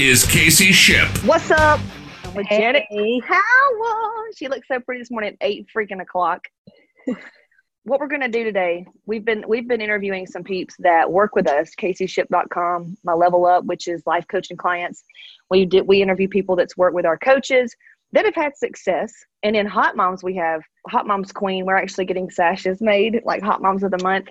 is Casey Shipp. What's up? I'm with Janet Hey. Howell. She looks so pretty this morning at eight freaking o'clock. what we're gonna do today, we've been we've been interviewing some peeps that work with us, CaseyShipp.com, my level up, which is life coaching clients. We did we interview people that's worked with our coaches that have had success. And in Hot Moms, we have Hot Moms Queen. We're actually getting sashes made, like Hot Moms of the Month.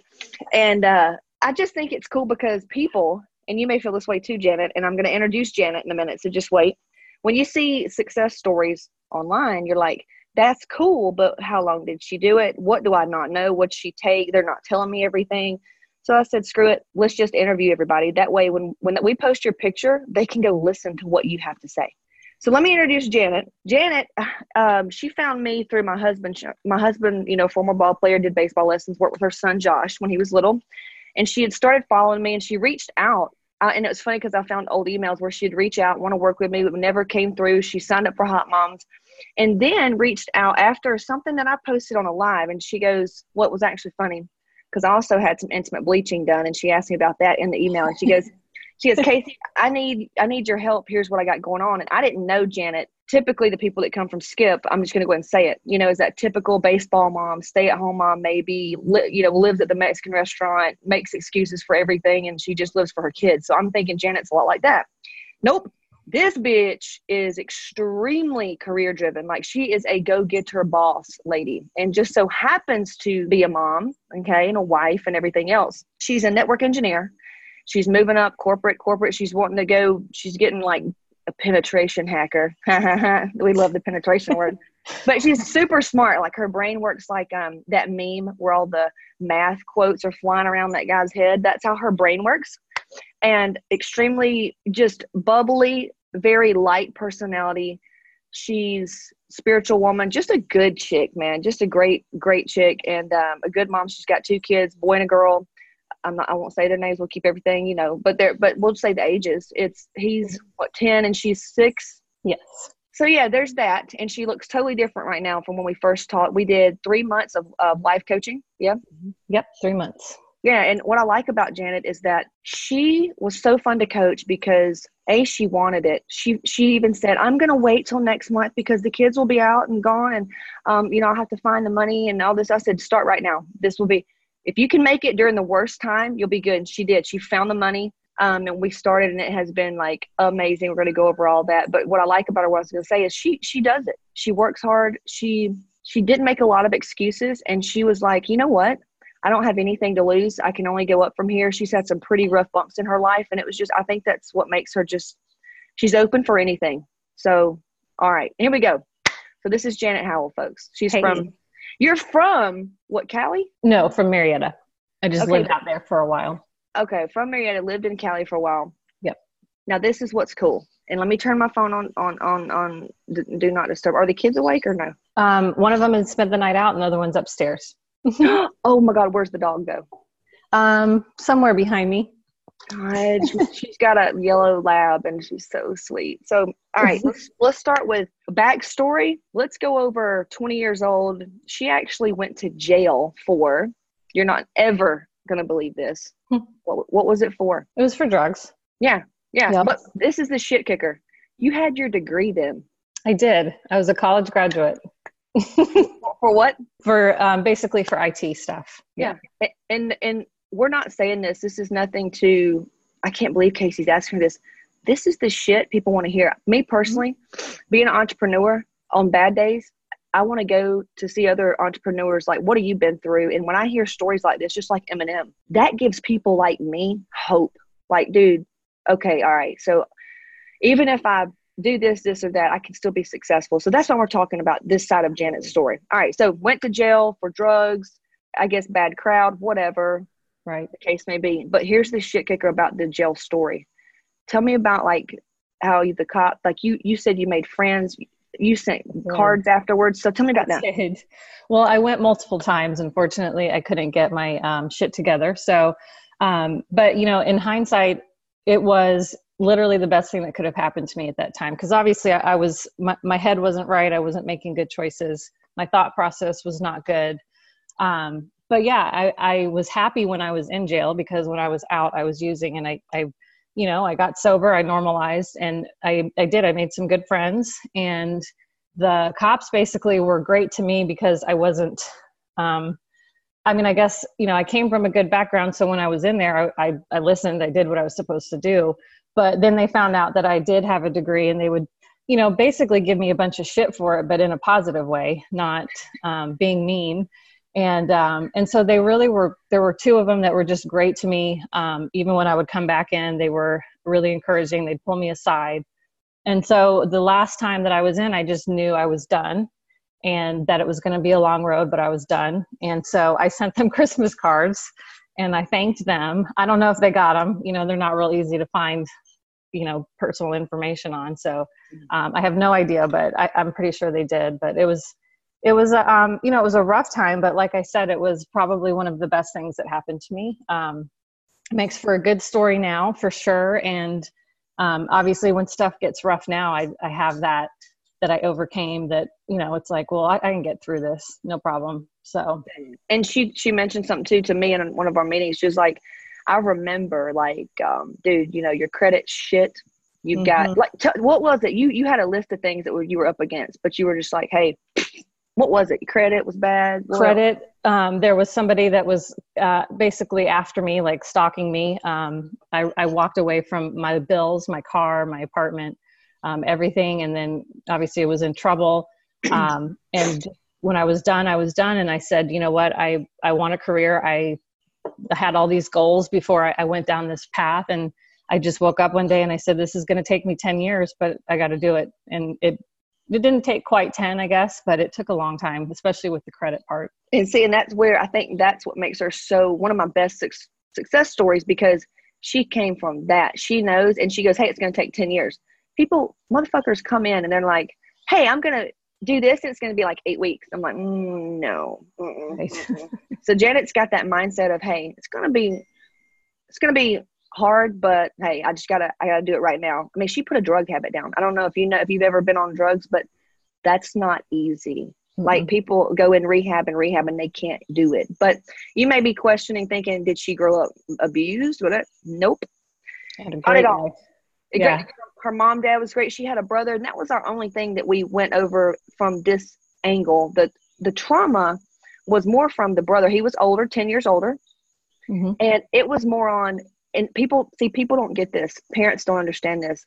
And uh, I just think it's cool because people, and you may feel this way too, Janet, and I'm going to introduce Janet in a minute, so just wait. When you see success stories online, you're like, that's cool, but how long did she do it? What do I not know? What'd she take? They're not telling me everything. So I said, screw it. Let's just interview everybody. That way, when, when we post your picture, they can go listen to what you have to say. So let me introduce Janet. Janet, um, she found me through my husband. My husband, you know, former ball player, did baseball lessons, worked with her son Josh when he was little, and she had started following me. And she reached out, and it was funny because I found old emails where she'd reach out, want to work with me, but never came through. She signed up for Hot Moms, and then reached out after something that I posted on a live, and she goes, "What was actually funny." Because I also had some intimate bleaching done, and she asked me about that in the email, and she goes. She goes, Casey, I need I need your help. Here's what I got going on. And I didn't know Janet. Typically, the people that come from Skip, I'm just going to go ahead and say it. You know, is that typical baseball mom, stay at home mom, maybe li- you know lives at the Mexican restaurant, makes excuses for everything, and she just lives for her kids. So I'm thinking Janet's a lot like that. Nope. This bitch is extremely career driven. Like she is a go getter boss lady and just so happens to be a mom, okay, and a wife and everything else. She's a network engineer she's moving up corporate corporate. She's wanting to go she's getting like a penetration hacker. We love the penetration word. But she's super smart. Like her brain works like um, that meme where all the math quotes are flying around that guy's head. That's how her brain works. And extremely just bubbly very light personality. She's spiritual woman just a good chick man. Just a great great chick. And um, a good mom. She's got two kids boy and a girl I'm not, I won't say their names. We'll keep everything, you know, but they're, but we'll say the ages. It's, he's what, 10 and she's six. Yes. So yeah, there's that. And she looks totally different right now from when we first talked. We did three months of, of life coaching. Yeah. Yep. Three months. Yeah. And what I like about Janet is that she was so fun to coach because a, she wanted it. She, she even said, I'm going to wait till next month because the kids will be out and gone. And, um, you know, i'll have to find the money and all this. I said, start right now. This will be, if you can make it during the worst time, you'll be good. And she did. She found the money. Um, and we started and it has been like amazing. We're going to go over all that. But what I like about her, what I was going to say is she, she does it. She works hard. She, she didn't make a lot of excuses. And she was like, you know what? I don't have anything to lose. I can only go up from here. She's had some pretty rough bumps in her life. And it was just, I think that's what makes her just, she's open for anything. So, all right, here we go. So this is Janet Howell, folks. She's Hey. from, you're from what, Cali? No, from Marietta. I just Okay. lived out there for a while. Okay, from Marietta, lived in Cali for a while. Yep. Now this is what's cool. And let me turn my phone on on on on do not disturb. Are the kids awake or no? Um, one of them has spent the night out, and the other one's upstairs. oh my God, where's the dog go? Um, somewhere behind me. God, she's- she's got a yellow lab and she's so sweet. So, all right, let's let's start with a backstory. Let's go over 20 years old. She actually went to jail for. You're not ever gonna believe this. Hmm. What what was it for? It was for drugs. Yeah, yeah. Yep. But this is the shit kicker. You had your degree then. I did. I was a college graduate For what? for um, basically for IT stuff. Yeah. A- And and we're not saying this. This is nothing to I can't believe Casey's asking this. This is the shit people want to hear. Me personally, being an entrepreneur on bad days, I want to go to see other entrepreneurs like what have you been through? And when I hear stories like this, just like Eminem, that gives people like me hope. Like, dude, okay, all right. So even if I do this, this, or that, I can still be successful. So that's why we're talking about this side of Janet's story. All right. So went to jail for drugs, I guess bad crowd, whatever Right. the case may be. But here's the shit kicker about the jail story. Tell me about like how you, the cop like you you said you made friends you sent Yeah. cards afterwards so tell me about that. Well, I went multiple times. Unfortunately, I couldn't get my um, shit together. So, um, but you know, in hindsight, it was literally the best thing that could have happened to me at that time. Because obviously, I, I was my, my head wasn't right. I wasn't making good choices. My thought process was not good. Um, but yeah, I, I was happy when I was in jail because when I was out, I was using, and I, I you know, I got sober, I normalized, and I, I did. I made some good friends, and the cops basically were great to me because I wasn't. Um, I mean, I guess you know, I came from a good background, so when I was in there, I, I, I listened, I did what I was supposed to do. But then they found out that I did have a degree, and they would, you know, basically give me a bunch of shit for it, but in a positive way, not um, being mean and um, and so they really were there were two of them that were just great to me. Um, even when i would come back in they were really encouraging. They'd pull me aside. And so the last time that i was in i just knew i was done and that it was going to be a long road but i was done. And so i sent them christmas cards and i thanked them. I don't know if they got them you know they're not real easy to find you know personal information on. So um, i have no idea but I, i'm pretty sure they did. But it was it was a um, you know it was a rough time but like i said it was probably one of the best things that happened to me. Um, it makes for a good story now for sure. And um, obviously when stuff gets rough now I, I have that that i overcame that you know it's like well I, I can get through this. No problem. So. And she she mentioned something too to me in one of our meetings. She was like i remember like um, dude you know your credit shit. You've got Mhm. like t- what was it? You you had a list of things that were, you were up against but you were just like hey what was it? Credit was bad? What credit um, there was somebody that was uh, basically after me like stalking me. Um, I, I walked away from my bills my car my apartment um, everything and then obviously i was in trouble. Um, and when i was done i was done and i said you know what? I, I want a career. I had all these goals before I, I went down this path and i just woke up one day and i said this is going to take me 10 years but i got to do it. And it it didn't take quite 10 i guess but it took a long time especially with the credit part. And see and that's where i think that's what makes her so one of my best suc success stories because she came from that. She knows and she goes hey it's going to take 10 years. People motherfuckers come in and they're like hey i'm going to do this and it's going to be like eight weeks. I'm like mm, no. Mm-mm, mm-mm. so janet's got that mindset of hey it's going to be it's going to be hard but hey i just gotta i gotta do it right now. I mean she put a drug habit down. I don't know if you know if you've ever been on drugs but that's not easy. Like people go in rehab and rehab and they can't do it. But you may be questioning thinking did she grow up abused? What nope. Not at all. Yeah. got- her mom dad was great. She had a brother and that was our only thing that we went over from this angle. The the trauma was more from the brother. He was older 10 years older. Mhm. and it was more on and people see people don't get this. Parents don't understand this.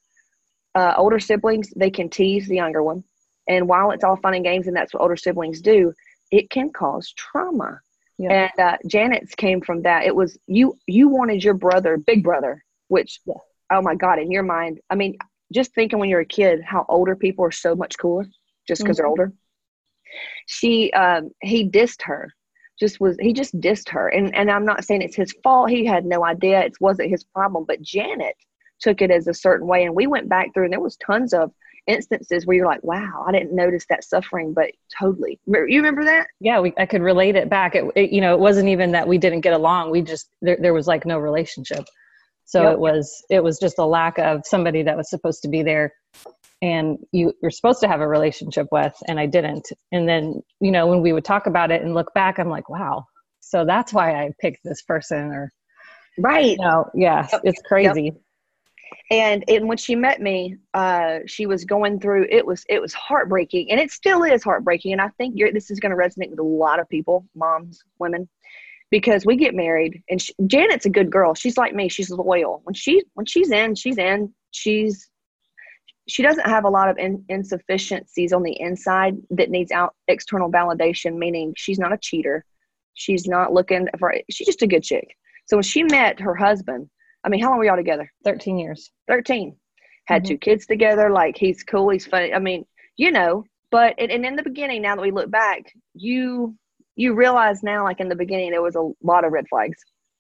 Uh, older siblings they can tease the younger one. And while it's all fun and games and that's what older siblings do it can cause trauma. Yeah. and uh, janet's came from that. It was you you wanted your brother big brother which Yeah. oh my god in your mind i mean just thinking when you're a kid how older people are so much cooler just because they're older. She um he dissed her just was he just dissed her. And and i'm not saying it's his fault. He had no idea. It wasn't his problem. But janet took it as a certain way. And we went back through and there was tons of instances where you're like wow i didn't notice that suffering but totally. You remember that? Yeah we, i could relate it back. It, it- you know it wasn't even that we didn't get along. We just there, there was like no relationship. So Yep. it was it was just a lack of somebody that was supposed to be there and you were supposed to have a relationship with and i didn't. And then you know when we would talk about it and look back i'm like wow. So that's why i picked this person or right. you know yeah Yep. it's crazy. And and when she met me uh she was going through it was it was heartbreaking and it still is heartbreaking and i think you're, this is going to resonate with a lot of people moms women because we get married and she, janet's a good girl. She's like me. She's loyal. When she when she's in she's in. She's she doesn't have a lot of in, insufficiencies on the inside that needs out external validation meaning she's not a cheater. She's not looking for she's just a good chick. So when she met her husband i mean how long were y'all together? 13 years. 13 had Mhm. two kids together. Like he's cool. He's funny. I mean you know but and, and in the beginning now that we look back you you realize now like in the beginning there was a lot of red flags.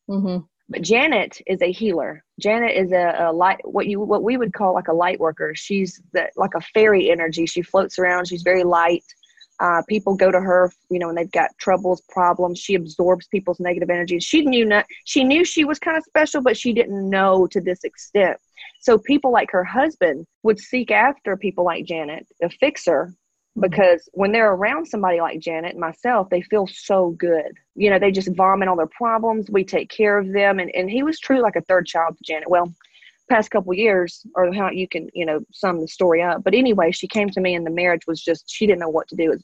Hmm But Janet is a healer. Janet is a, a light, what you what we would call like a light worker. She's the, like a fairy energy. She floats around. She's very light. Uh, people go to her, you know, when they've got troubles, problems. She absorbs people's negative energy. She knew not, she knew she was kind of special, but she didn't know to this extent. So people like her husband would seek after people like Janet, a fixer, Mm-hmm. because when they're around somebody like Janet and myself, they feel so good. You know, they just vomit all their problems. We take care of them. And, and he was truly like a third child to Janet. Well, past couple years or how you can, you know, sum the story up. But anyway, she came to me and the marriage was just, she didn't know what to do.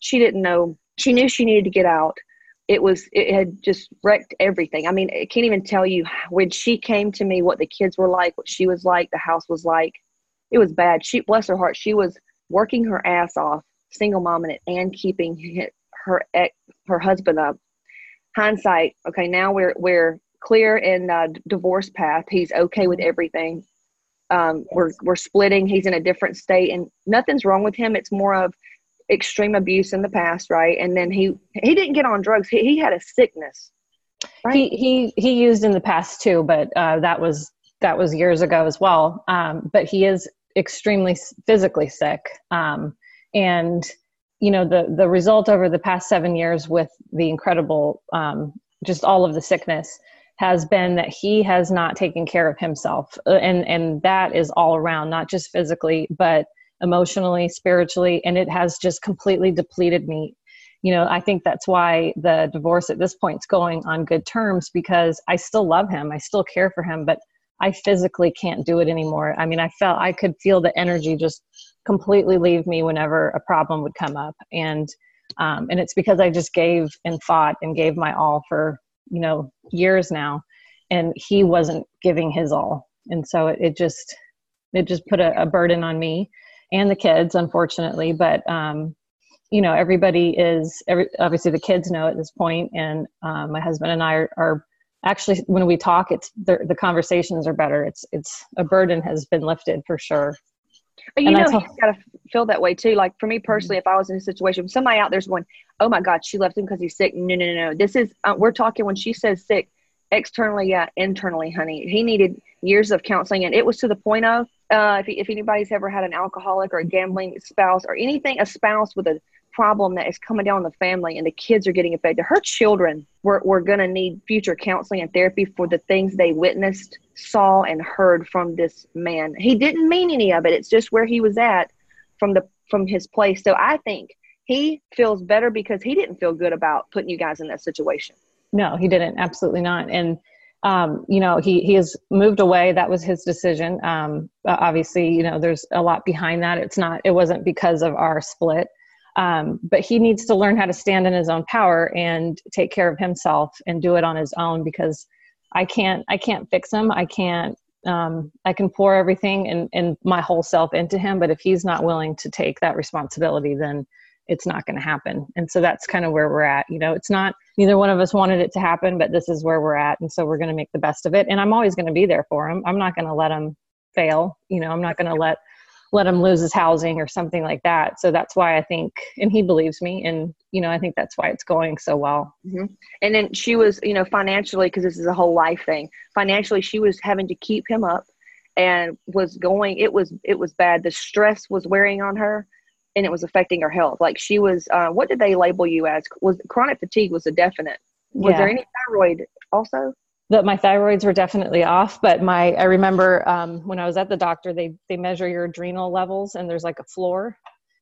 She didn't know, she knew she needed to get out. It was, it had just wrecked everything. I mean, I can't even tell you when she came to me what the kids were like, what she was like, the house was like. It was bad. She, bless her heart, she was working her ass off, single mom it, and keeping her ex, her husband up. Hindsight, okay, now we're we're clear in the divorce path. He's okay with everything. Um, yes. We're we're splitting. He's in a different state, and nothing's wrong with him. It's more of extreme abuse in the past, right? And then he he didn't get on drugs. He he had a sickness. Right? He he he used in the past too, but uh, that was that was years ago as well. Um, but he is extremely physically sick. Um, and you know the the result over the past seven years with the incredible um, just all of the sickness has been that he has not taken care of himself uh, and and that is all around not just physically but emotionally spiritually and it has just completely depleted me you know i think that's why the divorce at this point is going on good terms because i still love him i still care for him but I physically can't do it anymore. I mean, I felt I could feel the energy just completely leave me whenever a problem would come up, and um, and it's because I just gave and fought and gave my all for you know years now, and he wasn't giving his all, and so it, it just it just put a, a, burden on me and the kids, unfortunately. But um, you know, everybody is every, obviously the kids know at this point, and um, my husband and I are, are actually when we talk it's the, the conversations are better it's it's a burden has been lifted for sure but you and know, he's got to feel that way too. Like for me personally, if I was in a situation, somebody out there's going, "Oh my God, she left him because he's sick." No, no, no, no. This is uh, we're talking when she says sick, externally, yeah, internally, honey. He needed years of counseling, and it was to the point of uh, if if anybody's ever had an alcoholic or a gambling spouse or anything, a spouse with a problem that is coming down on the family and the kids are getting affected. Her children were, were going to need future counseling and therapy for the things they witnessed, saw, and heard from this man. He didn't mean any of it. It's just where he was at from the from his place. So I think he feels better because he didn't feel good about putting you guys in that situation. No, he didn't. Absolutely not. And um, you know, he he has moved away. That was his decision. Um, obviously, you know, there's a lot behind that. It's not. It wasn't because of our split. Um, but he needs to learn how to stand in his own power and take care of himself and do it on his own because I can't I can't fix him. I can't um, I can pour everything and, and my whole self into him, but if he's not willing to take that responsibility, then it's not going to happen. And so that's kind of where we're at. You know, it's not neither one of us wanted it to happen, but this is where we're at, and so we're going to make the best of it. And I'm always going to be there for him. I'm not going to let him fail. You know, I'm not going to let let him lose his housing or something like that. So that's why I think, and he believes me, and you know, I think that's why it's going so well. Mm-hmm. And then she was, you know, financially, because this is a whole life thing. Financially, she was having to keep him up, and was going. It was it was bad. The stress was wearing on her, and it was affecting her health. Like she was, uh, what did they label you as? Was chronic fatigue was a definite. Was yeah. there any thyroid also? That my thyroids were definitely off but my i remember um, when i was at the doctor they they measure your adrenal levels and there's like a floor.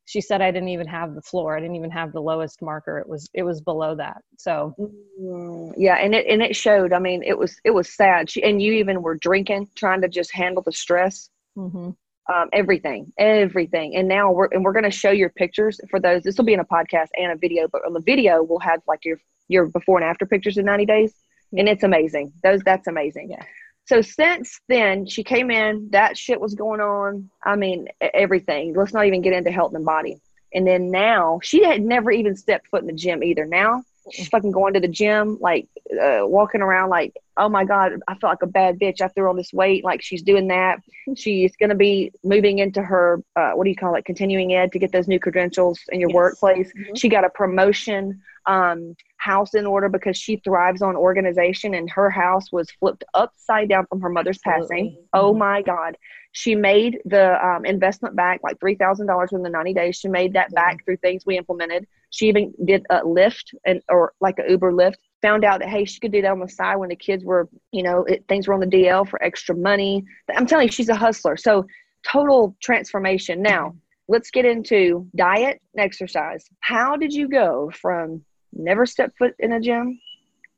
She said i didn't even have the floor. I didn't even have the lowest marker. It was it was below that. So mm, yeah and it and it showed. I mean it was it was sad. She, and you even were drinking trying to just handle the stress. Mm-hmm. um, everything everything. And now we're and we're going to show your pictures for those. This will be in a podcast and a video but on the video we'll have like your your before and after pictures in 90 days and it's amazing. Those that's amazing. Yeah. So since then, she came in. That shit was going on. I mean, everything. Let's not even get into health and body. And then now, she had never even stepped foot in the gym either. Now fucking going to the gym, like uh, walking around, like, oh my God, I feel like a bad bitch. I threw all this weight. Like, she's doing that. She's going to be moving into her, uh, what do you call it, continuing ed to get those new credentials in your Yes. workplace. Mhm. She got a promotion, um, house in order because she thrives on organization, and her house was flipped upside down from her mother's passing. Absolutely. Oh Mhm. my God. She made the um, investment back like $3,000 within the 90 days. She made that back through things we implemented. She even did a Lyft and or like an Uber Lyft. Found out that hey, she could do that on the side when the kids were, you know, it, things were on the DL for extra money. I'm telling you, she's a hustler. So total transformation. Now let's get into diet and exercise. How did you go from never step foot in a gym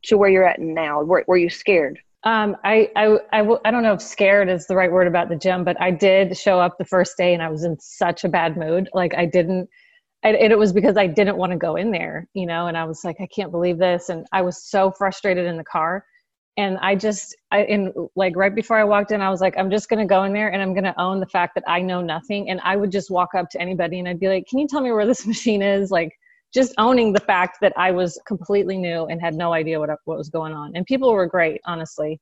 to where you're at now? Were, were you scared? Um, I, I, I, w- I don't know if scared is the right word about the gym, but I did show up the first day and I was in such a bad mood. Like I didn't, I, and it was because I didn't want to go in there, you know, and I was like, I can't believe this. And I was so frustrated in the car. And I just, I, in like right before I walked in, I was like, I'm just going to go in there and I'm going to own the fact that I know nothing. And I would just walk up to anybody and I'd be like, can you tell me where this machine is? Like, just owning the fact that I was completely new and had no idea what what was going on. And people were great, honestly.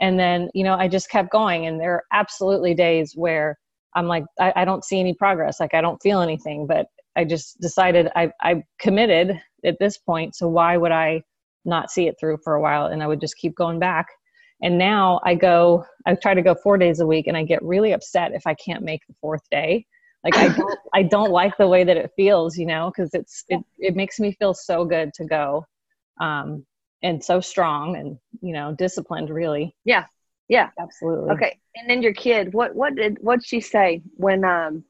And then you know I just kept going, and there are absolutely days where I'm like I, I don't see any progress, like I don't feel anything, but I just decided I I committed at this point, so why would I not see it through for a while? And I would just keep going back. And now I go, I try to go four days a week, and I get really upset if I can't make the fourth day like i don't i don't like the way that it feels you know because it's it, it makes me feel so good to go um and so strong and you know disciplined really Yeah. Yeah. absolutely Okay. And then your kid, what what did what'd she say when um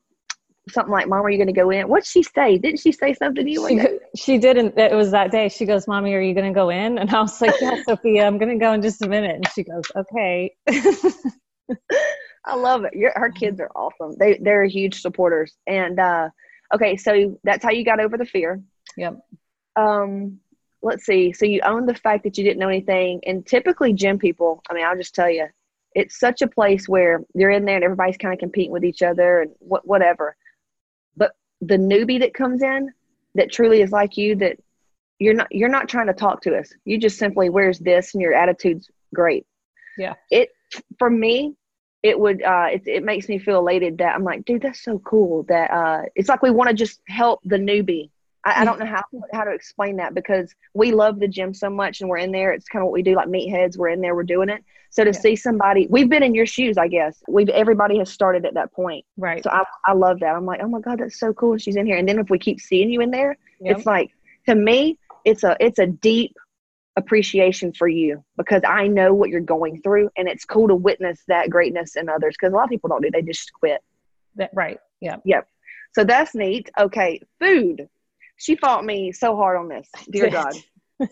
something like, Mom, are you gonna go in? What'd she say? Didn't she say something to you? she, she didn't it was that day she goes mommy are you going to go in and i was like yeah sophia i'm going to go in just a minute and she goes okay I love it. Your, her kids are awesome. They they're huge supporters. And uh okay, so that's how you got over the fear. yep Um let's see. So you own the fact that you didn't know anything. And typically gym people, I mean, I'll just tell you, it's such a place where you're in there and everybody's kind of competing with each other and what whatever. But the newbie that comes in that truly is like you that you're not you're not trying to talk to us. You just simply where's this and your attitude's great. Yeah. It for me, it would uh it, it makes me feel elated that I'm like, dude, that's so cool that uh it's like we want to just help the newbie. I, I don't know how how to explain that because we love the gym so much and we're in there. It's kind of what we do, like meatheads. We're in there, we're doing it. So to Yeah. see somebody, we've been in your shoes, I guess. We've everybody has started at that point. right So I, I love that. I'm like, oh my god, that's so cool. She's in here, and then if we keep seeing you in there, Yep. it's like to me, it's a it's a deep appreciation for you because I know what you're going through, and it's cool to witness that greatness in others because a lot of people don't do. They just quit. That- right yeah Yep. So that's neat. Okay, food. She fought me so hard on this. Dear God.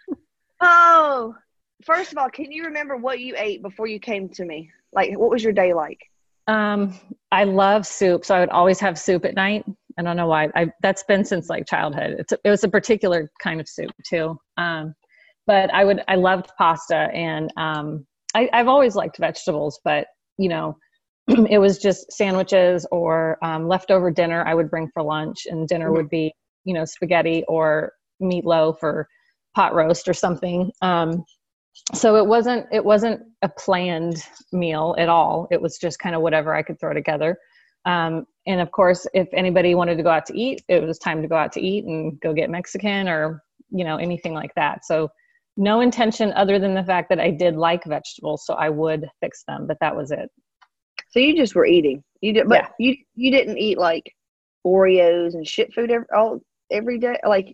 oh, first of all, can you remember what you ate before you came to me? Like, what was your day like? Um, I love soup, so I would always have soup at night. I don't know why. I that's been since like childhood. It's a, it was a particular kind of soup too. Um, but I would I loved pasta, and um, I, I've always liked vegetables, but you know, it was just sandwiches or um, leftover dinner I would bring for lunch, and dinner would be you know spaghetti or meatloaf or pot roast or something. Um, so it wasn't it wasn't a planned meal at all. It was just kind of whatever i could throw together. Um, and of course if anybody wanted to go out to eat it was time to go out to eat and go get mexican or you know anything like that. So no intention other than the fact that i did like vegetables so i would fix them but that was it So you just were eating. You did, but Yeah. you you didn't eat like Oreos and shit food every all every day. Like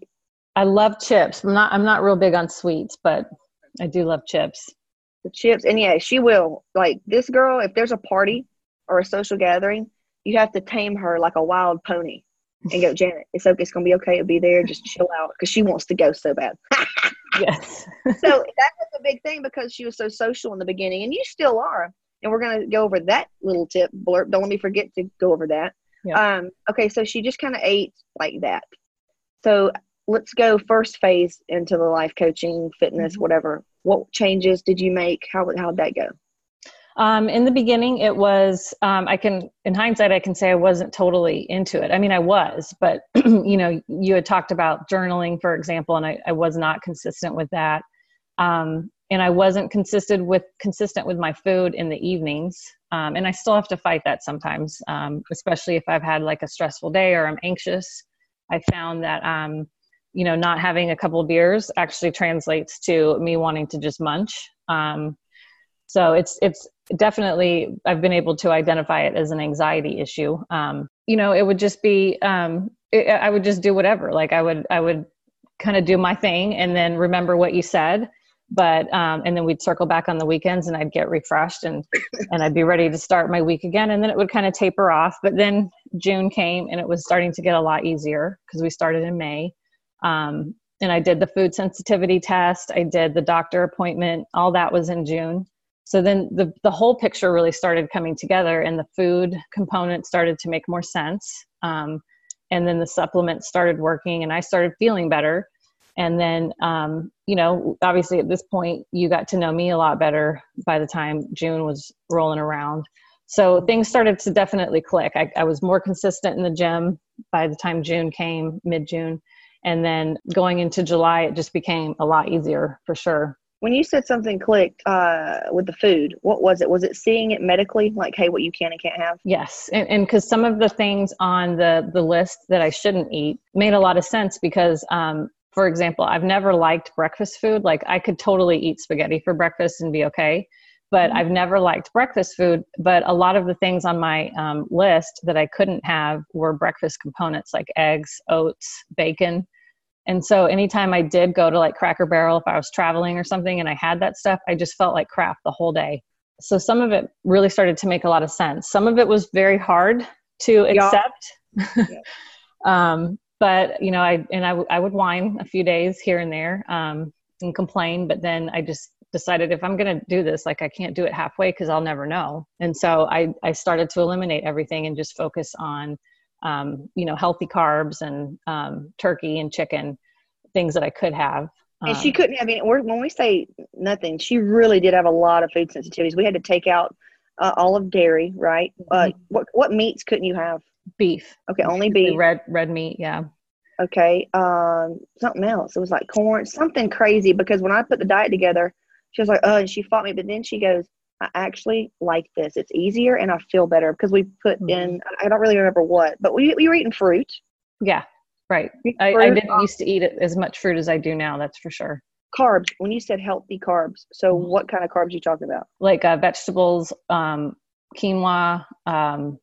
i love chips i'm not i'm not real big on sweets but i do love chips the chips. And yeah, she will. Like this girl, if there's a party or a social gathering, you have to tame her like a wild pony and go, Janet, it's okay. It's gonna be okay. It'll be there. Just chill out because she wants to go so bad. yes so that was a big thing because she was so social in the beginning, and you still are. And we're gonna go over that little tip blurb. Don't let me forget to go over that. Yeah. Um, okay, so she just kind of ate like that. So let's go first phase into the life coaching, fitness, Mhm. whatever. What changes did you make? How how'd that go? Um, in the beginning, it was, um, I can, in hindsight, I can say I wasn't totally into it. I mean, I was, but, you know, you had talked about journaling, for example, and I, I was not consistent with that. Um, and I wasn't consistent with consistent with my food in the evenings. Um, and I still have to fight that sometimes, um, especially if I've had like a stressful day or I'm anxious. I found that um, you know not having a couple beers actually translates to me wanting to just munch. So it's it's definitely I've been able to identify it as an anxiety issue. Um, you know, it would just be um, it, I would just do whatever. Like I would I would kind of do my thing and then remember what you said. But um, and then we'd circle back on the weekends and i'd get refreshed and and i'd be ready to start my week again. And then it would kind of taper off. But then june came and it was starting to get a lot easier because we started in may. Um, and i did the food sensitivity test. I did the doctor appointment. All that was in june so then the, the whole picture really started coming together and the food component started to make more sense. Um, and then the supplements started working and i started feeling better. And then um, you know obviously at this point you got to know me a lot better by the time june was rolling around. So things started to definitely click. I, I was more consistent in the gym by the time june came mid-june. And then going into july it just became a lot easier for sure when you said something clicked uh, with the food what was it was it seeing it medically like hey what you can and can't have yes and because some of the things on the the list that i shouldn't eat made a lot of sense because um, for example, I've never liked breakfast food. Like I could totally eat spaghetti for breakfast and be okay, but mm-hmm. I've never liked breakfast food. But a lot of the things on my um, list that I couldn't have were breakfast components like eggs, oats, bacon. And so anytime I did go to like Cracker Barrel, if I was traveling or something and I had that stuff, I just felt like crap the whole day. So some of it really started to make a lot of sense. Some of it was very hard to accept. Yeah. um, but you know i and I, w- I would whine a few days here and there um, and complain but then i just decided if i'm going to do this like i can't do it halfway because i'll never know and so i i started to eliminate everything and just focus on um, you know healthy carbs and um, turkey and chicken things that i could have and she um, couldn't have any when we say nothing she really did have a lot of food sensitivities we had to take out uh, all of dairy right uh, mm-hmm. what what meats couldn't you have beef. Okay, only beef. Red red meat, yeah. Okay, um, something else. It was like corn, something crazy. Because when I put the diet together, she was like, "Oh," and she fought me. But then she goes, "I actually like this. It's easier, and I feel better because we put mm-hmm. in. I don't really remember what, but we we were eating fruit. Yeah, right. I, I, didn't used to eat it as much fruit as I do now. That's for sure. Carbs. When you said healthy carbs, so mm-hmm. what kind of carbs you talking about? Like uh, vegetables, um, quinoa, um,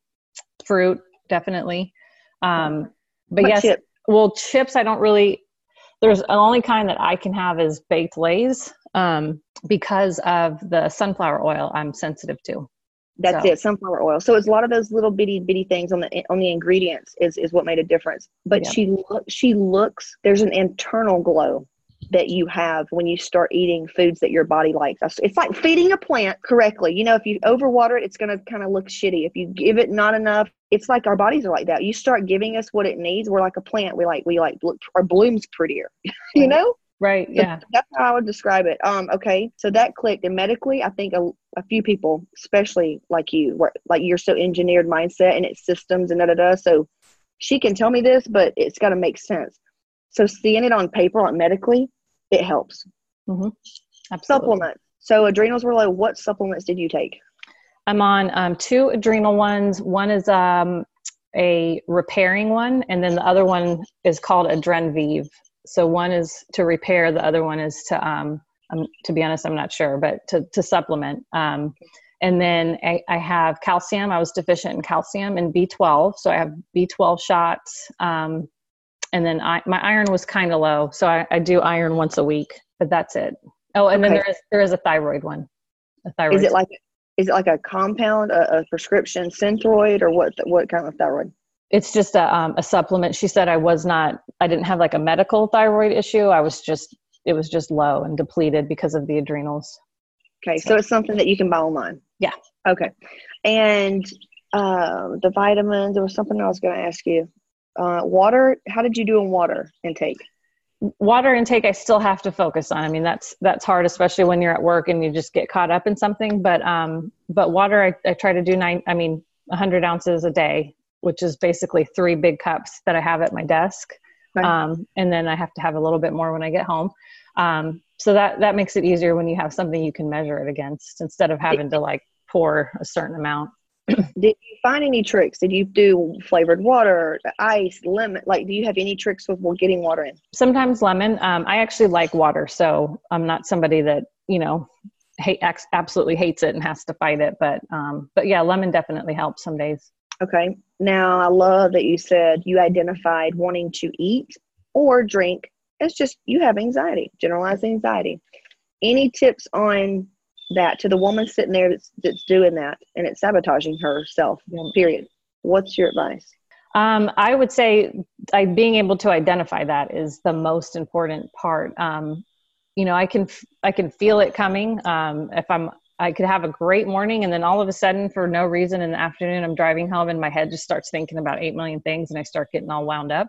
fruit, definitely. Um, but yes, well, chips I don't really. There's the only kind that I can have is baked Lay's um, because of the sunflower oil I'm sensitive to. That's so. it, sunflower oil. So it's a lot of those little bitty bitty things on the on the ingredients is is what made a difference. But yeah. she look she looks there's an internal glow that you have when you start eating foods that your body likes. It's like feeding a plant correctly. You know, if you overwater it, it's going to kind of look shitty. If you give it not enough, it's like our bodies are like that. You start giving us what it needs. We're like a plant. We like we like look our blooms prettier. you know. Right. Yeah. So that's how I would describe it. Um. Okay. So that clicked, and medically, I think a, a few people, especially like you, where like you're so engineered mindset and it's systems and da da da. So she can tell me this, but it's got to make sense. So seeing it on paper, like medically, it helps. Mm-hmm. Supplements. So adrenals were low. What supplements did you take? I'm on um, two adrenal ones. One is um, a repairing one, and then the other one is called Adrenvive. So one is to repair, the other one is to, um, um, to be honest, I'm not sure, but to, to supplement. Um, and then I, I, have calcium. I was deficient in calcium and B12, so I have B12 shots. And then I, my iron was kind of low, so I, I, do iron once a week, but that's it. Oh, and okay. then there is there is a thyroid one. A thyroid. Is it like is it like a compound, a, a prescription Synthroid, or what? What kind of thyroid? It's just a um, a supplement. She said I was not. I didn't have like a medical thyroid issue. I was just it was just low and depleted because of the adrenals. Okay, so, so it's something that you can buy online. Yeah. Okay, and uh, the vitamins. There was something I was going to ask you uh, water how did you do in water intake? Water intake i still have to focus on. I mean that's that's hard especially when you're at work and you just get caught up in something. But um but water i, I try to do nine i mean 100 ounces a day which is basically three big cups that i have at my desk. Right. um, and then i have to have a little bit more when i get home. Um, so that that makes it easier when you have something you can measure it against instead of having to like pour a certain amount Did you find any tricks? Did you do flavored water, ice, lemon? Like, do you have any tricks with getting water in? sometimes lemon um, i actually like water so i'm not somebody that you know hate absolutely hates it and has to fight it but um, but yeah lemon definitely helps some days Okay. Now, I love that you said you identified wanting to eat or drink. It's just you have anxiety, generalized anxiety. Any tips on that to the woman sitting there that's, that's doing that and it's sabotaging herself, Yeah. period? What's your advice? Um, I would say I, being able to identify that is the most important part. Um, you know, I can I can feel it coming. Um, if I'm I could have a great morning and then all of a sudden, for no reason, in the afternoon, I'm driving home and my head just starts thinking about eight million things and I start getting all wound up.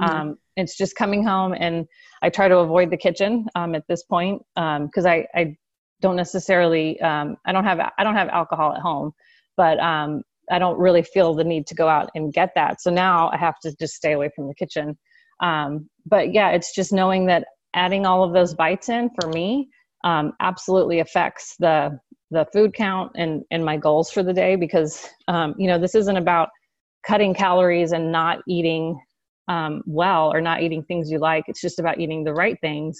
Um, it's just coming home and I try to avoid the kitchen um, at this point because I, I don't necessarily um, I don't have I don't have alcohol at home, but um, I don't really feel the need to go out and get that. So now I have to just stay away from the kitchen. Um, but yeah, it's just knowing that adding all of those bites in for me um, absolutely affects the the food count and and my goals for the day because um, you know this isn't about cutting calories and not eating um, well or not eating things you like. It's just about eating the right things.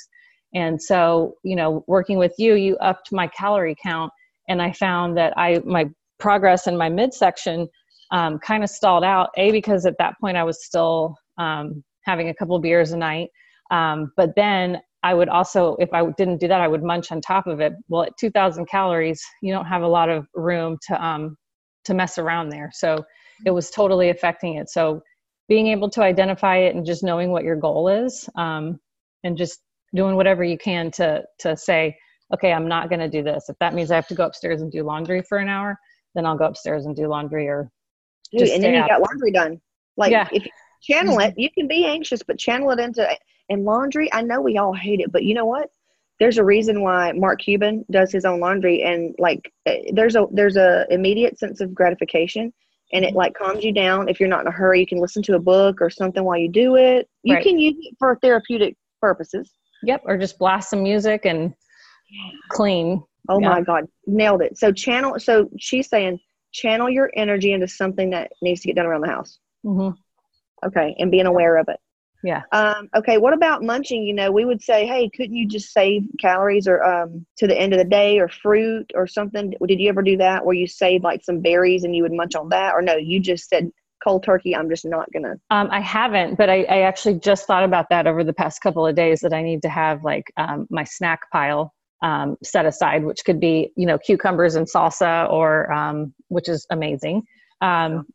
And so, you know, working with you, you upped my calorie count, and I found that I my progress in my midsection um, kind of stalled out. A because at that point I was still um, having a couple beers a night, um, but then I would also, if I didn't do that, I would munch on top of it. Well, at 2,000 calories, you don't have a lot of room to um, to mess around there. So it was totally affecting it. So being able to identify it and just knowing what your goal is, um, and just doing whatever you can to to say, okay, I'm not going to do this. If that means I have to go upstairs and do laundry for an hour, then I'll go upstairs and do laundry. Or Dude, and then you out. got laundry done. Like Yeah. if you channel it, you can be anxious, but channel it into and laundry. I know we all hate it, but you know what? There's a reason why Mark Cuban does his own laundry, and like eh, there's a there's a immediate sense of gratification, and it like calms you down. If you're not in a hurry, you can listen to a book or something while you do it. You Right. can use it for therapeutic purposes. Yep, or just blast some music and clean. Oh Yeah. my God, nailed it. So channel. So she's saying channel your energy into something that needs to get done around the house. hmm Okay, and being aware of it. Yeah. Um, okay, what about munching? You know, we would say, hey, couldn't you just save calories or um, to the end of the day or fruit or something? Did you ever do that where you save like some berries and you would munch on that? Or no, you just said cold turkey, I'm just not to. Um, I haven't, but I, I actually just thought about that over the past couple of days that I need to have like um, my snack pile um, set aside, which could be, you know, cucumbers and salsa or, um, which is amazing, um,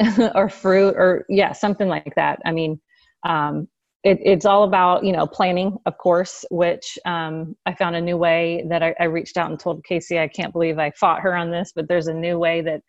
or fruit or, yeah, something like that. I mean, um, it, it's all about, you know, planning, of course, which um, I found a new way that I, I reached out and told Casey, I can't believe I fought her on this, but there's a new way that,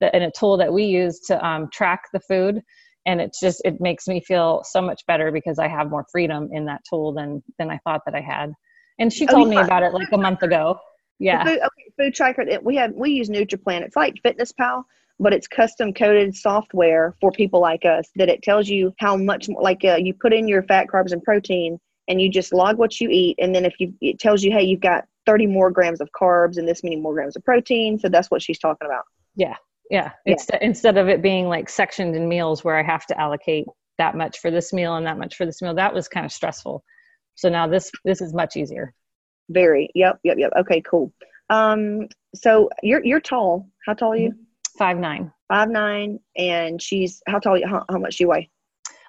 that and a tool that we use to um, track the food and it's just it makes me feel so much better because i have more freedom in that tool than than i thought that i had and she Oh, told me about it like a month ago yeah Food, okay, food tracker. We have we use NutriPlan. It's like Fitness Pal, but it's custom coded software for people like us that it tells you how much more- like uh, you put in your fat, carbs, and protein, and you just log what you eat, and then if you it tells you, hey, you've got 30 more grams of carbs and this many more grams of protein. So that's what she's talking about. yeah Yeah. Instead, instead of it being like sectioned in meals where i have to allocate that much for this meal and that much for this meal that was kind of stressful so now this this is much easier Very. Yep. Yep. Yep. Okay. Cool. Um. So you're you're tall. How tall are you? five nine Five nine, and she's how tall? How, how much do you weigh?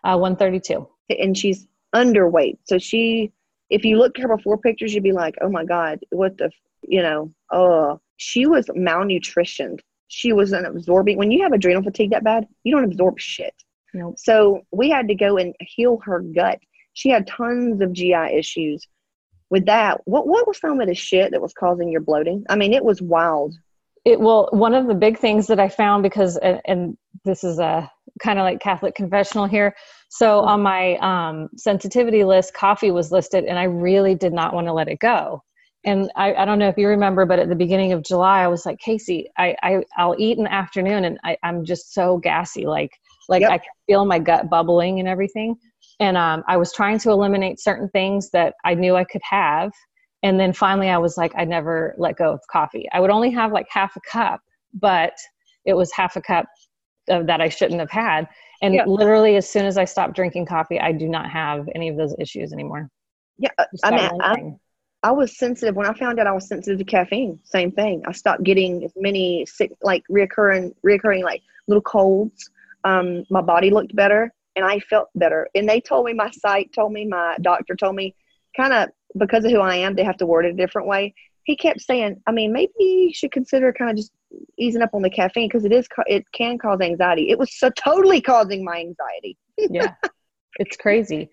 uh 132 and she's underweight. So she, if you look at her before pictures, you'd be like, oh my God, what the, you know, oh, she was malnutritioned. She wasn't absorbing. When you have adrenal fatigue that bad, you don't absorb shit. Nope. So we had to go and heal her gut. She had tons of GI issues. With that, what what was some of the shit that was causing your bloating? I mean, it was wild. it will one of the big things that i found because and, and this is a kind of like Catholic confessional here. So on my um, sensitivity list, coffee was listed, and I really did not want to let it go. And I, I don't know if you remember, but at the beginning of July, I was like, Casey, I, I I'll eat in the afternoon, and I, I'm just so gassy, like like Yep. I can feel my gut bubbling and everything. And um, I was trying to eliminate certain things that I knew I could have. And then finally, I was like, I never let go of coffee. I would only have like half a cup, but it was half a cup of that I shouldn't have had. And Yeah. literally, as soon as I stopped drinking coffee, I do not have any of those issues anymore. Yeah, uh, I mean, I, was sensitive when I found out I was sensitive to caffeine. Same thing. I stopped getting as many sick, like reoccurring, reoccurring like little colds. Um, my body looked better and I felt better. And they told me, my psych told me, my doctor told me, kind of because of who I am, they have to word it a different way. He kept saying, I mean, maybe you should consider kind of just easing up on the caffeine because it is, it can cause anxiety. It was so totally causing my anxiety. yeah it's crazy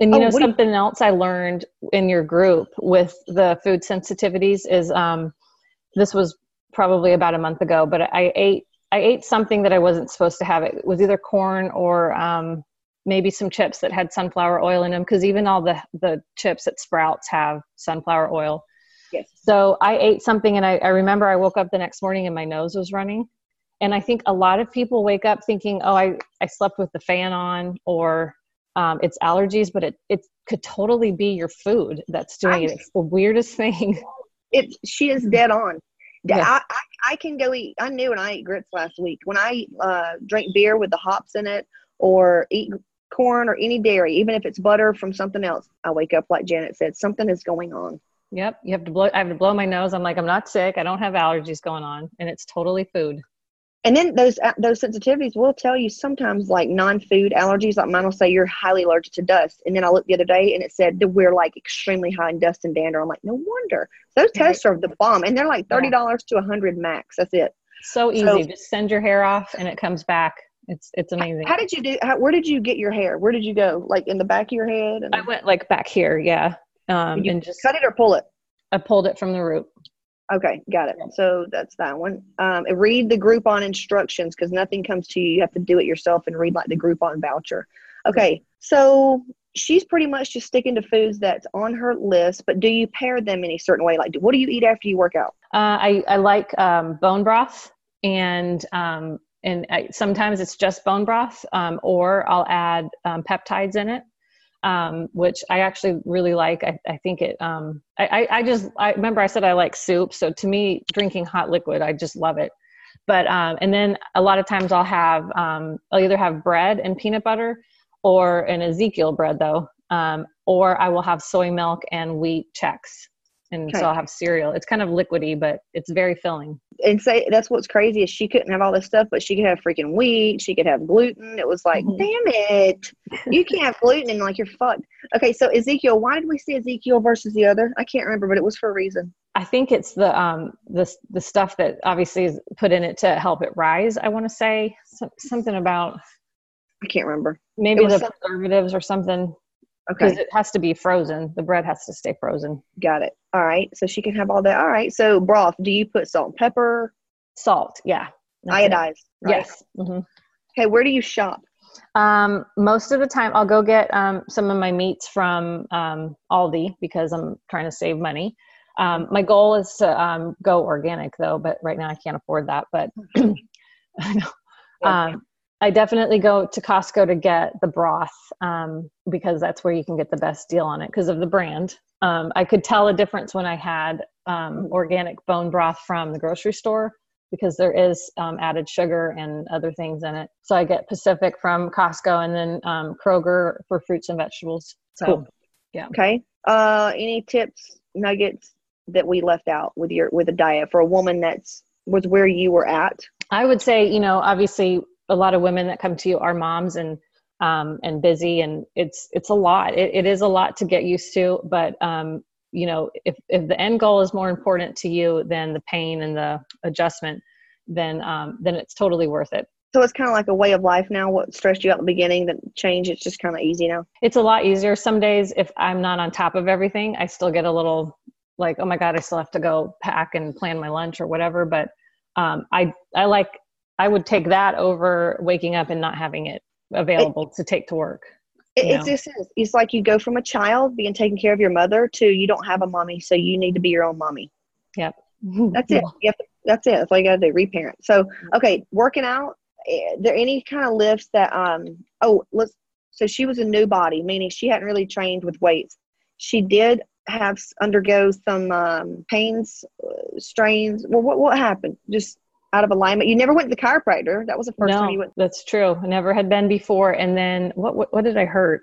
and you Oh, know do you- something else i learned in your group with the food sensitivities is um this was probably about a month ago but i ate i ate something that i wasn't supposed to have it was either corn or um maybe some chips that had sunflower oil in them because even all the the chips at sprouts have sunflower oil Yes. so I ate something and I, I remember I woke up the next morning and my nose was running. And I think a lot of people wake up thinking, oh, I, I slept with the fan on or um, it's allergies, but it, it could totally be your food that's doing it. I'm- It's the weirdest thing. it she is dead on. Yeah. I, I, I can go eat. I knew when I ate grits last week. When I uh, drink beer with the hops in it, or eat corn or any dairy, even if it's butter from something else, I wake up like Janet said. Something is going on. yep. You have to blow, I have to blow my nose. I'm like, I'm not sick. I don't have allergies going on. And it's totally food. And then those uh, those sensitivities will tell you sometimes like non-food allergies. Like mine will say you're highly allergic to dust. And then I looked the other day and it said that we're like extremely high in dust and dander. I'm like, no wonder. Those tests are the bomb, and they're like thirty dollars to a hundred max. That's it. So easy. So- Just send your hair off and it comes back. It's, it's amazing. How did you do? How, where did you get your hair? Where did you go? Like in the back of your head? And I went like back here. Yeah. Um, you and just, cut it or pull it? I pulled it from the root. Okay, got it. So that's that one. Um, read the Groupon instructions because nothing comes to you. You have to do it yourself and read like the Groupon voucher. Okay, so she's pretty much just sticking to foods that's on her list. But do you pair them any certain way? Like, what do you eat after you work out? Uh, I, I like um, bone broth and um, and I, sometimes it's just bone broth um, or I'll add um, peptides in it, um, which I actually really like. I, I think it. Um, I, I, just I remember I said I like soup, so to me, drinking hot liquid, I just love it. But um, and then a lot of times I'll have um, I'll either have bread and peanut butter or an Ezekiel bread though, um, or I will have soy milk and Wheat Chex and Okay. so I'll have cereal. It's kind of liquidy, but it's very filling. And say that's what's crazy is she couldn't have all this stuff, but she could have freaking wheat. She could have gluten. It was like, Mhm. damn it, you can't have gluten and like you're fucked. Okay, so Ezekiel, why did we see Ezekiel versus the other? I can't remember, but it was for a reason. I think it's the um the the stuff that obviously is put in it to help it rise. I want to say so, something about I can't remember. maybe the preservatives or something because Okay, it has to be frozen. The bread has to stay frozen. got it. All right, so she can have all that. All right, so broth. Do you put salt and pepper, Salt, yeah. That's iodized? Right? Yes. hmm Okay, where do you shop? Um, most of the time, I'll go get um, some of my meats from um, Aldi because I'm trying to save money. Um, my goal is to um, go organic though, but right now I can't afford that. But I know. Yeah. I definitely go to Costco to get the broth um, because that's where you can get the best deal on it because of the brand. Um, I could tell a difference when I had um, organic bone broth from the grocery store because there is um, added sugar and other things in it. So I get Pacific from Costco and then um, Kroger for fruits and vegetables. So Cool. Okay. Uh, any tips, nuggets that we left out with your with a diet for a woman that's was where you were at? I would say, you know, obviously a lot of women that come to you are moms and um, and busy, and it's it's a lot. It, it is a lot to get used to, but um, you know, if if the end goal is more important to you than the pain and the adjustment, then um, then it's totally worth it. So it's kind of like a way of life now. What stressed you out at the beginning, that change, it's just kind of easy now. It's a lot easier. Some days, if I'm not on top of everything, I still get a little like, oh my god, I still have to go pack and plan my lunch or whatever. But um, I I like I would take that over waking up and not having it available it, to take to work. It, it's just it's like you go from a child being taken care of your mother to you don't have a mommy, so you need to be your own mommy. Yep. That's it. Yep. That's it. That's all you got to do. Reparent. So okay, working out. Eh, there any kind of lifts that um oh let's so she was a new body meaning she hadn't really trained with weights she did have undergo some um, pains uh, strains well what what happened just out of alignment you never went to the chiropractor that was the first no, time you went that's true I never had been before and then what what, what did i hurt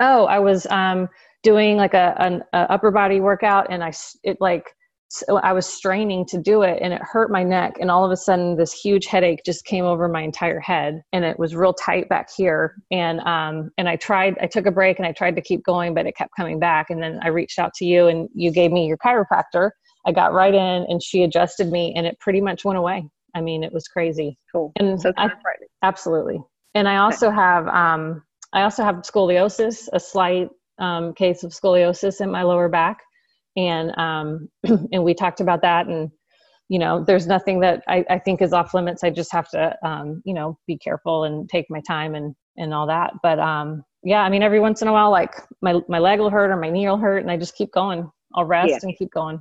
oh i was um doing like a an a upper body workout and i it like so I was straining to do it and it hurt my neck. And all of a sudden, this huge headache just came over my entire head and it was real tight back here. And, um, and I tried, I took a break and I tried to keep going, but it kept coming back. And then I reached out to you and you gave me your chiropractor. I got right in and she adjusted me and it pretty much went away. I mean, it was crazy. Cool. And so I, absolutely. And I also have, um, I also have scoliosis, a slight um, case of scoliosis in my lower back and um, and we talked about that and you know there's nothing that I, I think is off limits i just have to um, you know be careful and take my time and and all that but um yeah i mean every once in a while like my my leg will hurt or my knee will hurt and i just keep going i'll rest yeah. and keep going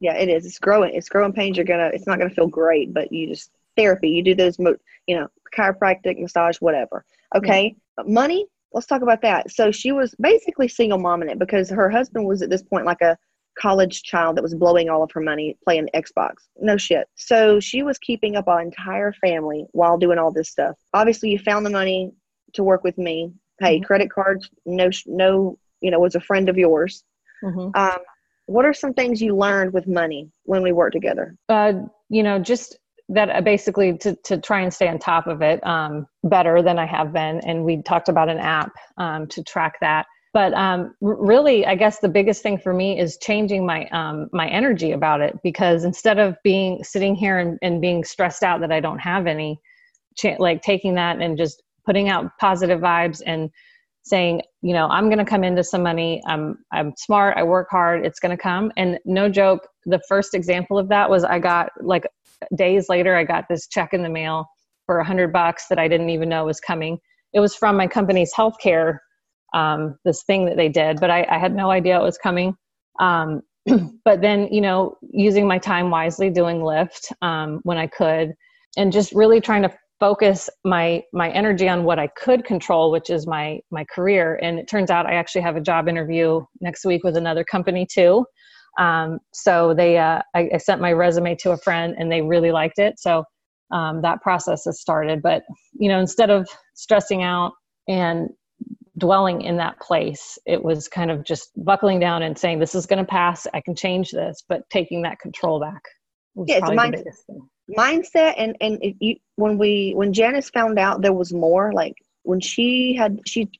yeah it is it's growing it's growing pains you're gonna it's not gonna feel great but you just therapy you do those you know chiropractic massage whatever okay yeah. money let's talk about that so she was basically single mom in it because her husband was at this point like a college child that was blowing all of her money playing Xbox. No shit. So she was keeping up our entire family while doing all this stuff. Obviously, you found the money to work with me. Hey, mm-hmm. credit cards, no, no, you know, was a friend of yours. Mm-hmm. Um, what are some things you learned with money when we worked together? Uh, you know, just that uh, basically to, to try and stay on top of it um, better than I have been. And we talked about an app um, to track that but um, really i guess the biggest thing for me is changing my um, my energy about it because instead of being sitting here and, and being stressed out that i don't have any like taking that and just putting out positive vibes and saying you know i'm going to come into some money i'm i'm smart i work hard it's going to come and no joke the first example of that was i got like days later i got this check in the mail for a hundred bucks that i didn't even know was coming it was from my company's healthcare um, this thing that they did, but I, I had no idea it was coming. Um, but then, you know, using my time wisely, doing Lyft um, when I could, and just really trying to focus my my energy on what I could control, which is my my career. And it turns out I actually have a job interview next week with another company too. Um, so they, uh, I, I, sent my resume to a friend, and they really liked it. So um, that process has started. But you know, instead of stressing out and dwelling in that place. It was kind of just buckling down and saying, "This is going to pass. I can change this," but taking that control back. Yeah, it's mind- mindset, and and you, when we when Janice found out there was more, like when she had she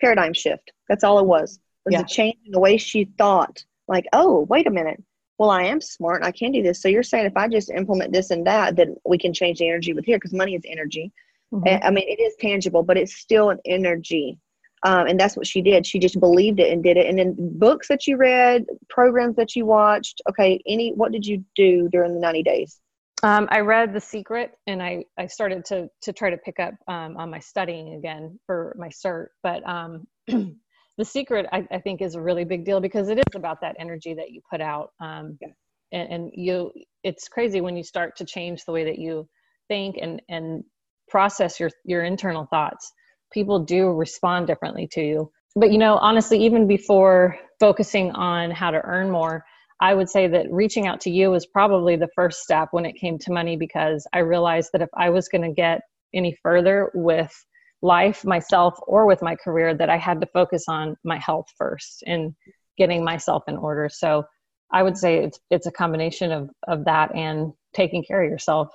paradigm shift. That's all it was. It was yeah. a change in the way she thought. Like, oh, wait a minute. Well, I am smart. I can do this. So you're saying if I just implement this and that, then we can change the energy with here because money is energy. Mm-hmm. I mean, it is tangible, but it's still an energy. Um, and that's what she did. She just believed it and did it. And then books that you read, programs that you watched. Okay, any what did you do during the ninety days? Um, I read The Secret, and I I started to to try to pick up um, on my studying again for my cert. But um, The Secret, I, I, think, is a really big deal because it is about that energy that you put out. Um, yeah. and, and you, it's crazy when you start to change the way that you think and and process your your internal thoughts people do respond differently to you but you know honestly even before focusing on how to earn more i would say that reaching out to you was probably the first step when it came to money because i realized that if i was going to get any further with life myself or with my career that i had to focus on my health first and getting myself in order. So i would say it's it's a combination of of that and taking care of yourself.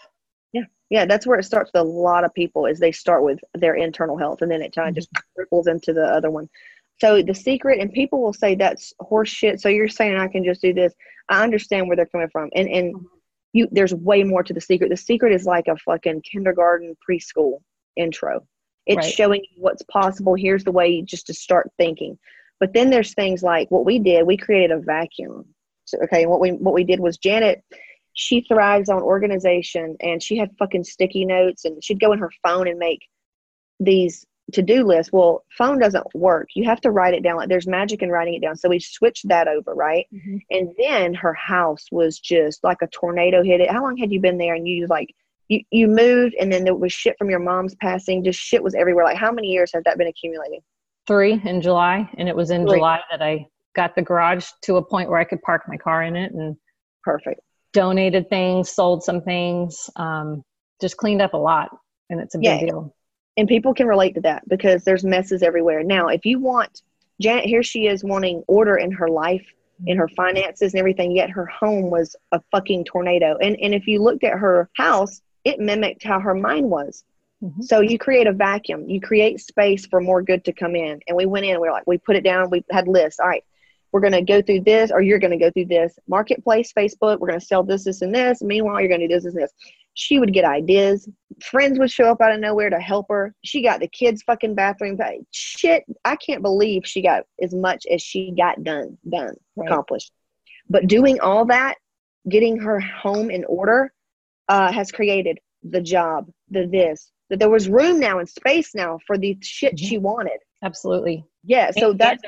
Yeah. Yeah, that's where it starts with a lot of people is they start with their internal health and then it kind of just mm-hmm. ripples into the other one so the secret and people will say that's horseshit so you're saying i can just do this. I understand where they're coming from and and mm-hmm. you there's way more to the secret. The secret is like a fucking kindergarten preschool intro. It's right. showing you what's possible. Here's the way just to start thinking. But then there's things like what we did we created a vacuum. So, okay what we what we did was janet she thrives on organization and she had fucking sticky notes and she'd go in her phone and make these to-do list well phone doesn't work you have to write it down like there's magic in writing it down so we switched that over right mm-hmm. and then her house was just like a tornado hit it how long had you been there and you like you, you moved and then there was shit from your mom's passing just shit was everywhere like how many years has that been accumulating three in july and it was in three. july that i got the garage to a point where i could park my car in it and perfect donated things, sold some things, um, just cleaned up a lot. And it's a big yeah. deal. And people can relate to that because there's messes everywhere. Now, if you want, Janet, here she is wanting order in her life, in her finances and everything, yet her home was a fucking tornado. And, and if you looked at her house, it mimicked how her mind was. Mm-hmm. So you create a vacuum, you create space for more good to come in. And we went in, we are like, we put it down, we had lists. All right, we're going to go through this or you're going to go through this marketplace facebook we're going to sell this this and this meanwhile you're going to do this and this she would get ideas friends would show up out of nowhere to help her she got the kids fucking bathroom shit i can't believe she got as much as she got done done right. accomplished but doing all that getting her home in order uh, has created the job the this that there was room now and space now for the shit mm-hmm. she wanted absolutely yeah so that's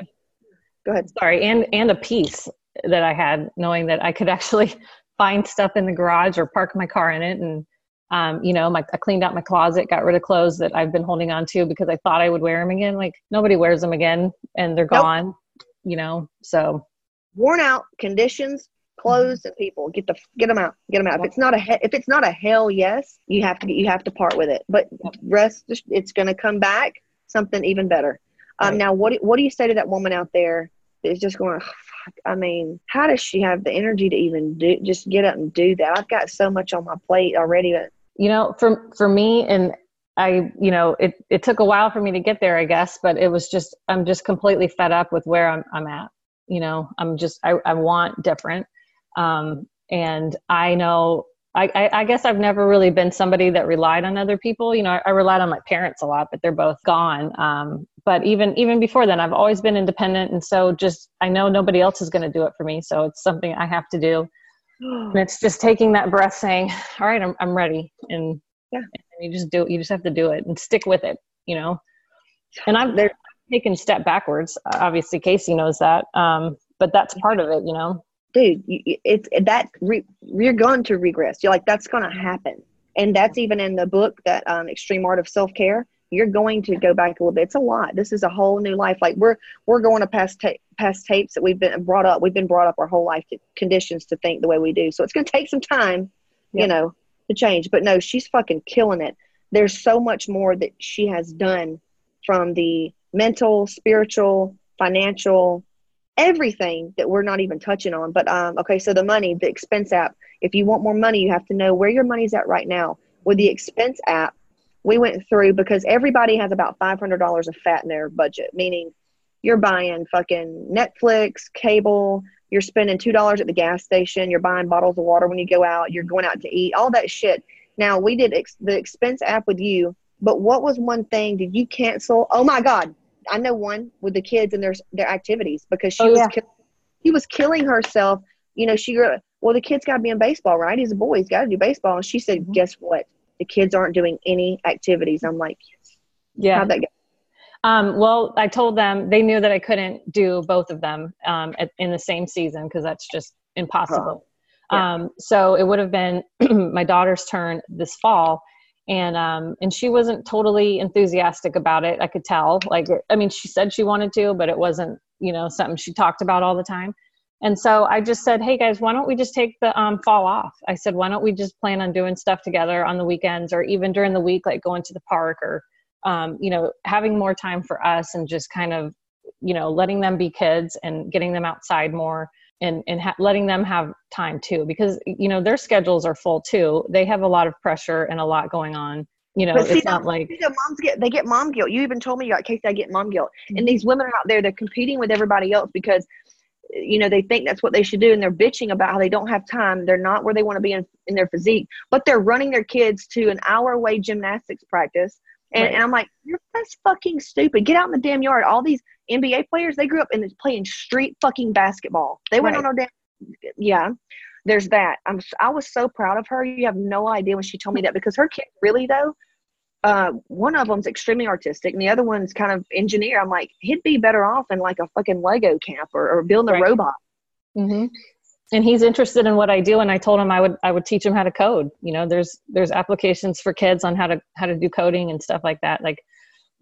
go ahead. Sorry, and and a piece that I had knowing that I could actually find stuff in the garage or park my car in it and um, you know, my, I cleaned out my closet, got rid of clothes that I've been holding on to because I thought I would wear them again. Like nobody wears them again, and they're nope. gone. You know, so worn out conditions, clothes, and people get the get them out, get them out. If it's not a he- if it's not a hell yes, you have to you have to part with it. But rest, it's going to come back something even better. Um, right. Now, what what do you say to that woman out there is just going? Fuck, I mean, how does she have the energy to even do just get up and do that? I've got so much on my plate already. You know, for for me, and I, you know, it it took a while for me to get there, I guess, but it was just I'm just completely fed up with where I'm I'm at. You know, I'm just I I want different, um, and I know I, I, I, guess I've never really been somebody that relied on other people. You know, I, I relied on my parents a lot, but they're both gone. Um, but even even before then, I've always been independent, and so just I know nobody else is going to do it for me, so it's something I have to do. And it's just taking that breath, saying, "All right, I'm I'm ready," and yeah, and you just do. it You just have to do it and stick with it. You know, and I've they're taken step backwards. Obviously, Casey knows that, um, but that's part of it. You know dude, it's that re, you're going to regress. You're like, that's going to happen. And that's even in the book that um, Extreme Art of Self Care. You're going to go back a little bit. It's a lot. This is a whole new life. Like we're we're going to past ta- past tapes that we've been brought up. We've been brought up our whole life to conditions to think the way we do. So it's going to take some time, you know, to change. But no, she's fucking killing it. There's so much more that she has done from the mental, spiritual, financial, everything that we're not even touching on. But um, okay, so the money, the expense app. If you want more money, you have to know where your money's at right now. With the expense app, we went through because everybody has about five hundred dollars of fat in their budget, meaning you're buying fucking Netflix, cable. You're spending two dollars at the gas station. You're buying bottles of water when you go out. You're going out to eat. All that shit. Now we did ex- the expense app with you, but what was one thing did you cancel? Oh my god, I know one with the kids and their their activities because she oh, was yeah. ki- he was killing herself. You know, she well the kid's got to be in baseball, right? He's a boy, he's got to do baseball. And she said, mm-hmm. guess what? The kids aren't doing any activities. I'm like, yes. yeah. How'd that go? Um, well, I told them they knew that I couldn't do both of them um, at, in the same season because that's just impossible. Oh, yeah. um, so it would have been my daughter's turn this fall, and um and she wasn't totally enthusiastic about it i could tell like i mean she said she wanted to but it wasn't you know something she talked about all the time and so i just said hey guys why don't we just take the um, fall off? I said why don't we just plan on doing stuff together on the weekends or even during the week like going to the park or um, you know having more time for us and just kind of you know letting them be kids and getting them outside more and and ha- letting them have time too. Because you know their schedules are full too. They have a lot of pressure and a lot going on. You know see, it's not like you know, moms get they get mom guilt. You even told me you got Casey I get mom guilt. And these women are out there they're competing with everybody else because you know they think that's what they should do and they're bitching about how they don't have time they're not where they want to be in, in their physique but they're running their kids to an hour away gymnastics practice and, right. and I'm like, you're that's fucking stupid. Get out in the damn yard. All these NBA players, they grew up in playing street fucking basketball. They went right. on our damn yeah. there's that. I'm I was so proud of her. You have no idea when she told me that because her kid really though, uh, one of them's extremely artistic and the other one's kind of engineer. I'm like, he'd be better off in like a fucking Lego camp or, or building a robot. Mm-hmm. And he's interested in what I do, and I told him I would I would teach him how to code. You know, there's there's applications for kids on how to how to do coding and stuff like that. Like,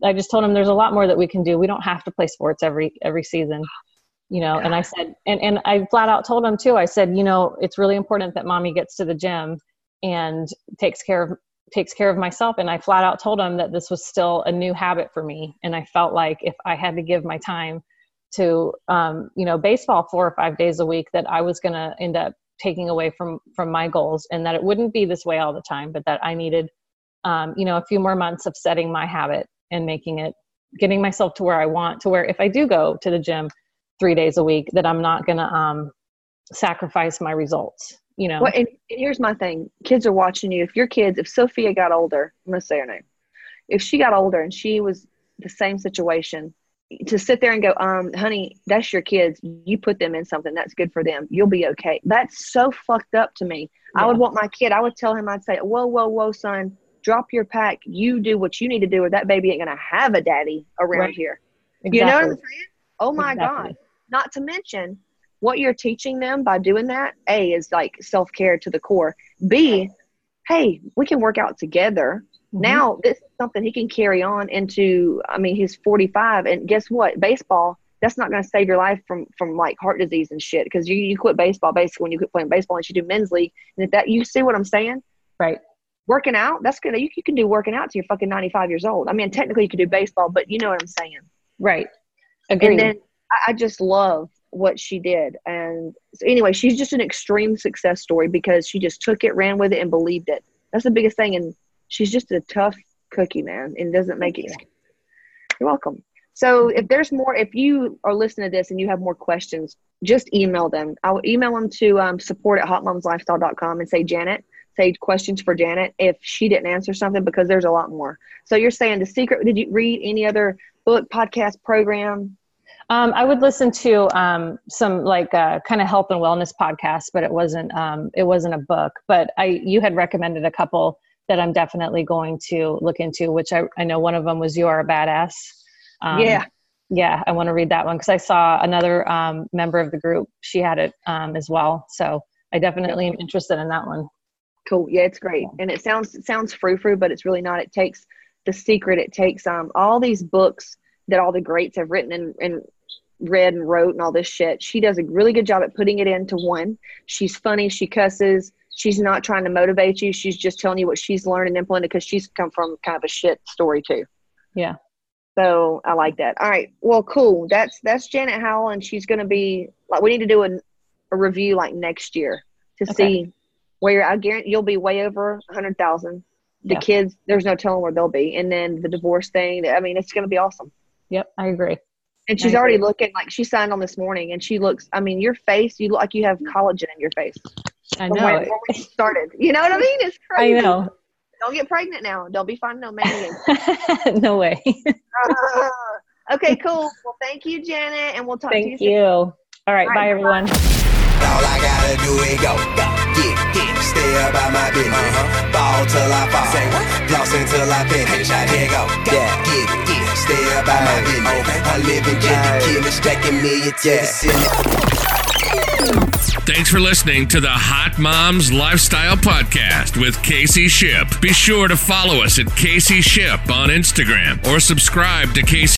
I just told him there's a lot more that we can do. We don't have to play sports every every season you know and i said and, and i flat out told him too i said you know it's really important that mommy gets to the gym and takes care of takes care of myself and i flat out told him that this was still a new habit for me and i felt like if i had to give my time to um, you know baseball four or five days a week that i was going to end up taking away from from my goals and that it wouldn't be this way all the time but that i needed um, you know a few more months of setting my habit and making it getting myself to where i want to where if i do go to the gym three days a week that I'm not going to um, sacrifice my results. You know. Well, and, and here's my thing: kids are watching you. If your kids, if Sophia got older, I'm going to say her name. If she got older and she was the same situation, to sit there and go, um, honey, that's your kids. You put them in something that's good for them. You'll be okay. That's so fucked up to me. Yeah. I would want my kid, I would tell him, I'd say, whoa, whoa, whoa, son, drop your pack. You do what you need to do, or that baby ain't going to have a daddy around right. here. Exactly. You know what I'm saying? Oh my exactly. God. Not to mention what you're teaching them by doing that. A is like self care to the core. B, hey, we can work out together. Mm-hmm. Now this is something he can carry on into. I mean, he's 45, and guess what? Baseball. That's not going to save your life from from like heart disease and shit. Because you you quit baseball basically when you quit playing baseball and you do men's league. And if that you see what I'm saying, right? Working out, that's good. You, you can do working out to you're fucking 95 years old. I mean, technically you could do baseball, but you know what I'm saying, right? Agreed. And then I just love what she did. And so anyway, she's just an extreme success story because she just took it, ran with it, and believed it. That's the biggest thing. And she's just a tough cookie, man, and doesn't make it. You're welcome. So if there's more, if you are listening to this and you have more questions, just email them. I'll email them to um, support at hotmomslifestyle.com and say, Janet, say questions for Janet if she didn't answer something because there's a lot more. So you're saying the secret, did you read any other book, podcast, program, um, I would listen to um, some like uh, kind of health and wellness podcasts, but it wasn't um, it wasn't a book. But I you had recommended a couple that I'm definitely going to look into. Which I, I know one of them was "You Are a Badass." Um, yeah, yeah, I want to read that one because I saw another um, member of the group. She had it um, as well, so I definitely am interested in that one. Cool. Yeah, it's great, and it sounds it sounds frou frou, but it's really not. It takes the secret. It takes um, all these books that all the greats have written and, and read and wrote and all this shit. She does a really good job at putting it into one. She's funny. She cusses. She's not trying to motivate you. She's just telling you what she's learned and implemented because she's come from kind of a shit story too. Yeah. So I like that. All right. Well, cool. That's that's Janet Howell, and she's going to be like we need to do a, a review like next year to okay. see where I guarantee you'll be way over a hundred thousand. The yeah. kids, there's no telling where they'll be, and then the divorce thing. I mean, it's going to be awesome. Yep, I agree. And she's already looking like she signed on this morning, and she looks. I mean, your face, you look like you have collagen in your face. I know. When, when we started, you know what I mean? It's crazy. I know. Don't get pregnant now. Don't be finding no man. no way. uh, okay, cool. Well, thank you, Janet, and we'll talk thank to you. you. Soon. All right, All right bye, everyone. All I gotta do is go, go, get, get, stay about my business. Uh-huh. Ball till I fall, say what? Floss until I finish. I did go, yeah, get it, get it, stay about my business. Okay. I live in Jimmy Kimmel, stacking million to yeah. the ceiling. Thanks for listening to the Hot Moms Lifestyle Podcast with Casey Shipp. Be sure to follow us at Casey Shipp on Instagram or subscribe to Casey.